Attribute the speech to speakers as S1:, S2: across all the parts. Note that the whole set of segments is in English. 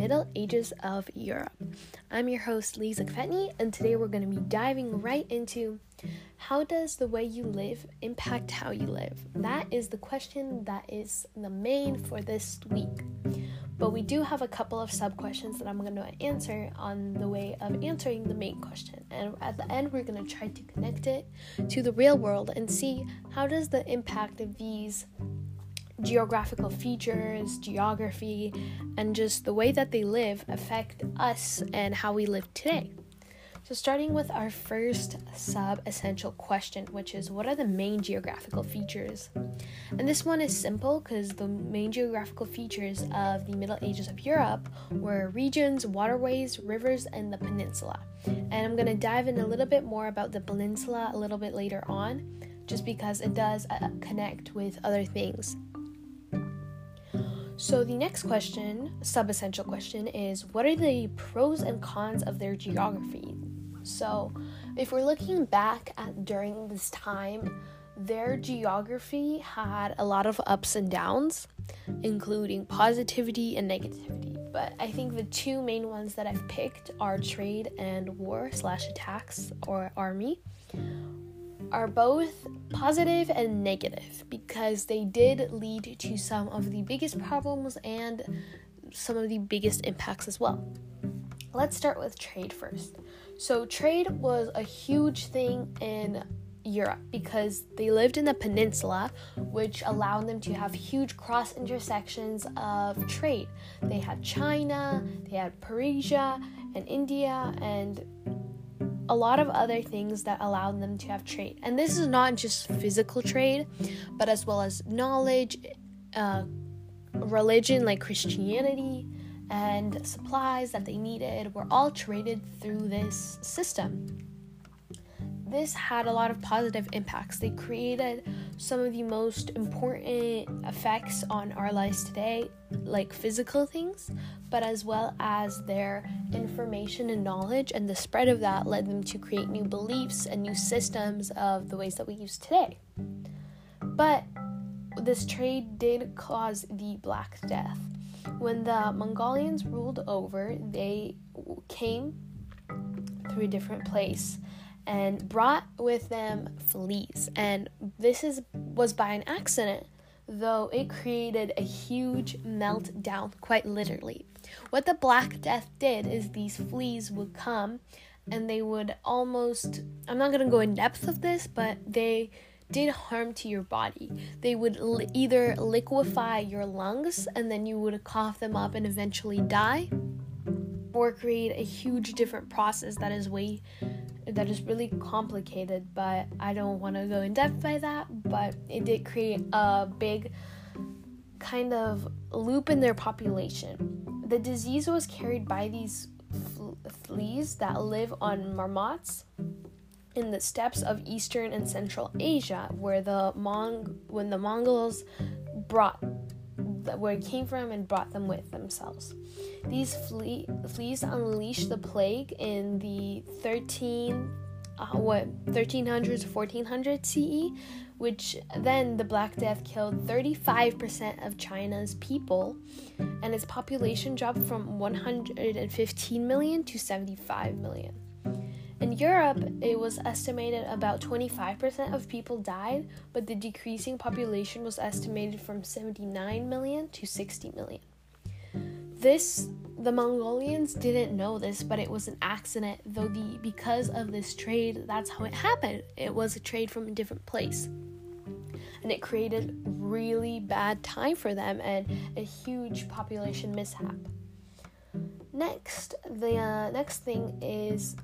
S1: Middle Ages of Europe. I'm your host, Lisa Kvetny, and today we're going to be diving right into how does the way you live impact how you live? That is the question that is the main for this week. But we do have a couple of sub questions that I'm going to answer on the way of answering the main question. And at the end, we're going to try to connect it to the real world and see how does the impact of these geographical features, geography, and just the way that they live affect us and how we live today. So, starting with our first sub essential question, which is what are the main geographical features? And this one is simple because the main geographical features of the Middle Ages of Europe were regions, waterways, rivers, and the peninsula. And I'm going to dive in a little bit more about the peninsula a little bit later on, just because it does uh, connect with other things. So, the next question, sub essential question, is what are the pros and cons of their geography? So, if we're looking back at during this time, their geography had a lot of ups and downs, including positivity and negativity. But I think the two main ones that I've picked are trade and war slash attacks or army are both positive and negative because they did lead to some of the biggest problems and some of the biggest impacts as well. Let's start with trade first. So, trade was a huge thing in Europe because they lived in the peninsula, which allowed them to have huge cross intersections of trade. They had China, they had Persia, and India, and a lot of other things that allowed them to have trade. And this is not just physical trade, but as well as knowledge, uh, religion like Christianity, and supplies that they needed were all traded through this system. This had a lot of positive impacts. They created some of the most important effects on our lives today, like physical things, but as well as their information and knowledge, and the spread of that led them to create new beliefs and new systems of the ways that we use today. But this trade did cause the Black Death when the Mongolians ruled over, they came through a different place and brought with them fleas. And this is was by an accident, though it created a huge meltdown, quite literally. What the Black Death did is these fleas would come and they would almost I'm not going to go in depth of this, but they did harm to your body. They would li- either liquefy your lungs and then you would cough them up and eventually die, or create a huge different process that is way that is really complicated. But I don't want to go in depth by that. But it did create a big kind of loop in their population. The disease was carried by these fleas that live on marmots in the steppes of eastern and central Asia, where the Mong when the Mongols brought where it came from and brought them with themselves. These flea, fleas unleashed the plague in the 13 uh, what 1300s 1400s CE, which then the Black Death killed 35% of China's people, and its population dropped from 115 million to 75 million. In Europe, it was estimated about 25% of people died, but the decreasing population was estimated from 79 million to 60 million. This the Mongolians didn't know this, but it was an accident, though the because of this trade, that's how it happened. It was a trade from a different place. And it created really bad time for them and a huge population mishap. Next, the uh, next thing is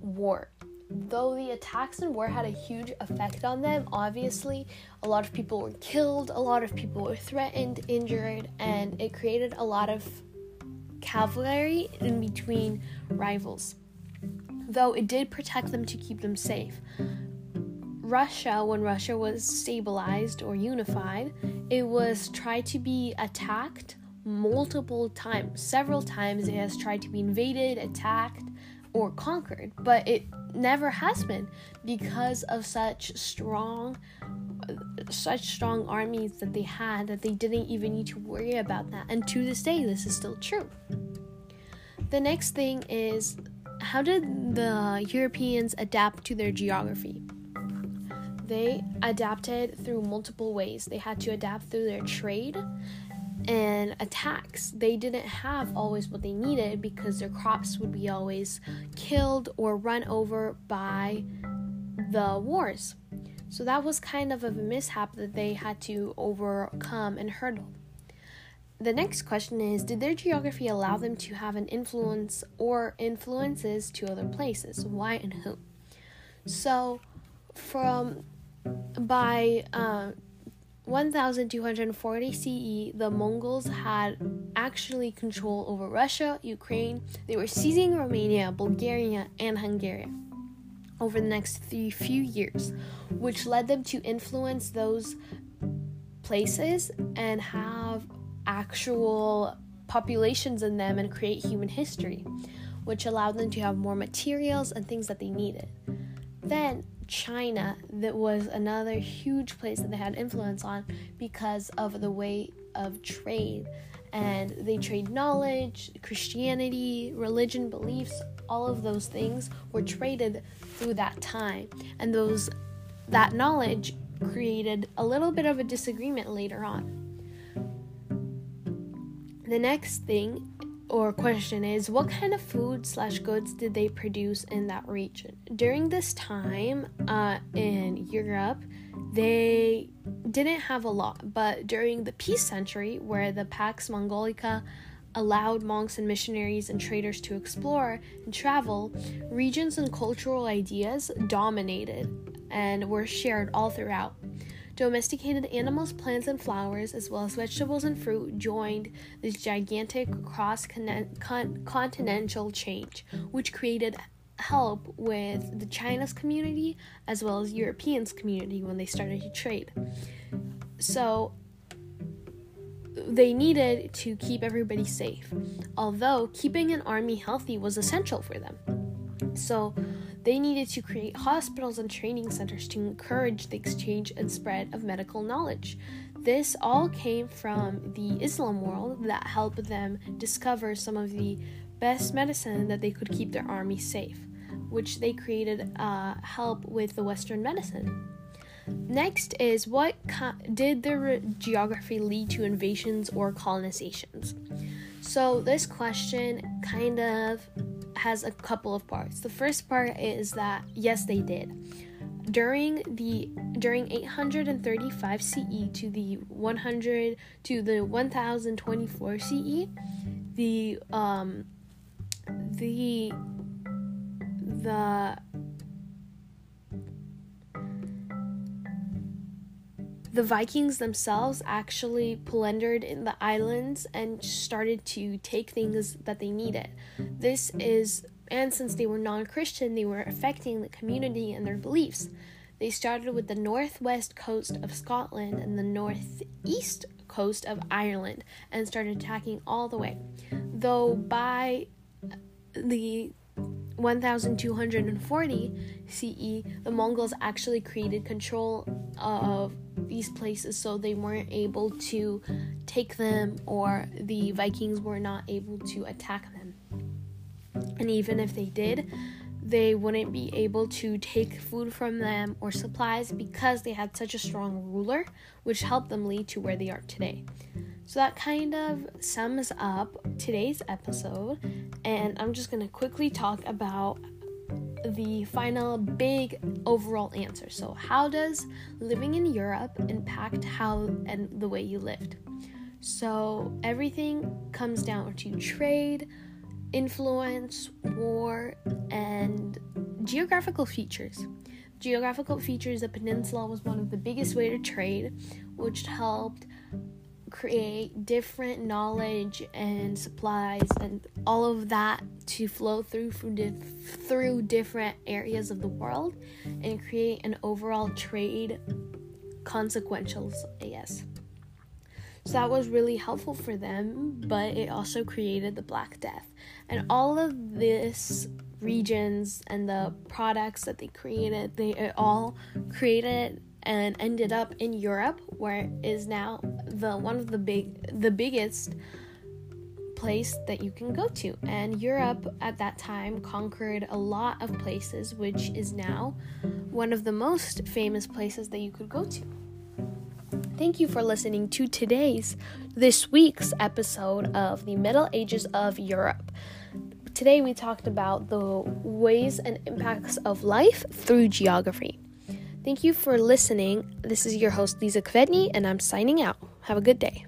S1: war. Though the attacks and war had a huge effect on them, obviously, a lot of people were killed, a lot of people were threatened, injured, and it created a lot of cavalry in between rivals. Though it did protect them to keep them safe. Russia, when Russia was stabilized or unified, it was tried to be attacked multiple times. Several times it has tried to be invaded, attacked, or conquered, but it never has been because of such strong such strong armies that they had that they didn't even need to worry about that. And to this day this is still true. The next thing is how did the Europeans adapt to their geography? They adapted through multiple ways. They had to adapt through their trade and attacks. They didn't have always what they needed because their crops would be always killed or run over by the wars. So that was kind of a mishap that they had to overcome and hurdle. The next question is Did their geography allow them to have an influence or influences to other places? Why and who? So, from by uh, 1240 CE, the Mongols had actually control over Russia, Ukraine. They were seizing Romania, Bulgaria, and Hungary over the next three few years, which led them to influence those places and have actual populations in them and create human history, which allowed them to have more materials and things that they needed. Then China, that was another huge place that they had influence on because of the way of trade. And they trade knowledge, Christianity, religion, beliefs, all of those things were traded through that time. And those that knowledge created a little bit of a disagreement later on. The next thing or question is what kind of food slash goods did they produce in that region? During this time uh, in europe they didn't have a lot but during the peace century where the pax mongolica allowed monks and missionaries and traders to explore and travel regions and cultural ideas dominated and were shared all throughout Domesticated animals, plants, and flowers, as well as vegetables and fruit, joined this gigantic cross continental change, which created help with the China's community as well as Europeans community when they started to trade. So they needed to keep everybody safe, although keeping an army healthy was essential for them. So they needed to create hospitals and training centers to encourage the exchange and spread of medical knowledge. This all came from the Islam world that helped them discover some of the best medicine that they could keep their army safe, which they created uh, help with the Western medicine. Next is what co- did the geography lead to invasions or colonizations? So, this question kind of has a couple of parts. The first part is that yes, they did. During the during 835 CE to the 100 to the 1024 CE, the um the the the Vikings themselves actually plundered in the islands and started to take things that they needed. This is, and since they were non Christian, they were affecting the community and their beliefs. They started with the northwest coast of Scotland and the northeast coast of Ireland and started attacking all the way. Though by the 1240 CE, the Mongols actually created control of these places so they weren't able to take them or the Vikings were not able to attack them. And even if they did, they wouldn't be able to take food from them or supplies because they had such a strong ruler, which helped them lead to where they are today. So that kind of sums up today's episode, and I'm just to quickly talk about the final big overall answer. So, how does living in Europe impact how and the way you lived? So, everything comes down to trade, influence, war, and geographical features. Geographical features, the peninsula was one of the biggest way to trade, which helped create different knowledge and supplies and all of that to flow through through different areas of the world and create an overall trade consequentials I guess. So that was really helpful for them, but it also created the Black Death. And all of this regions and the products that they created, they all created and ended up in Europe, where is now the one of the big the biggest place that you can go to. And Europe at that time conquered a lot of places, which is now one of the most famous places that you could go to. Thank you for listening to today's, this week's episode of the Middle Ages of Europe. Today we talked about the ways and impacts of life through geography. Thank you for listening. This is your host, Lisa Kvedny, and I'm signing out. Have a good day.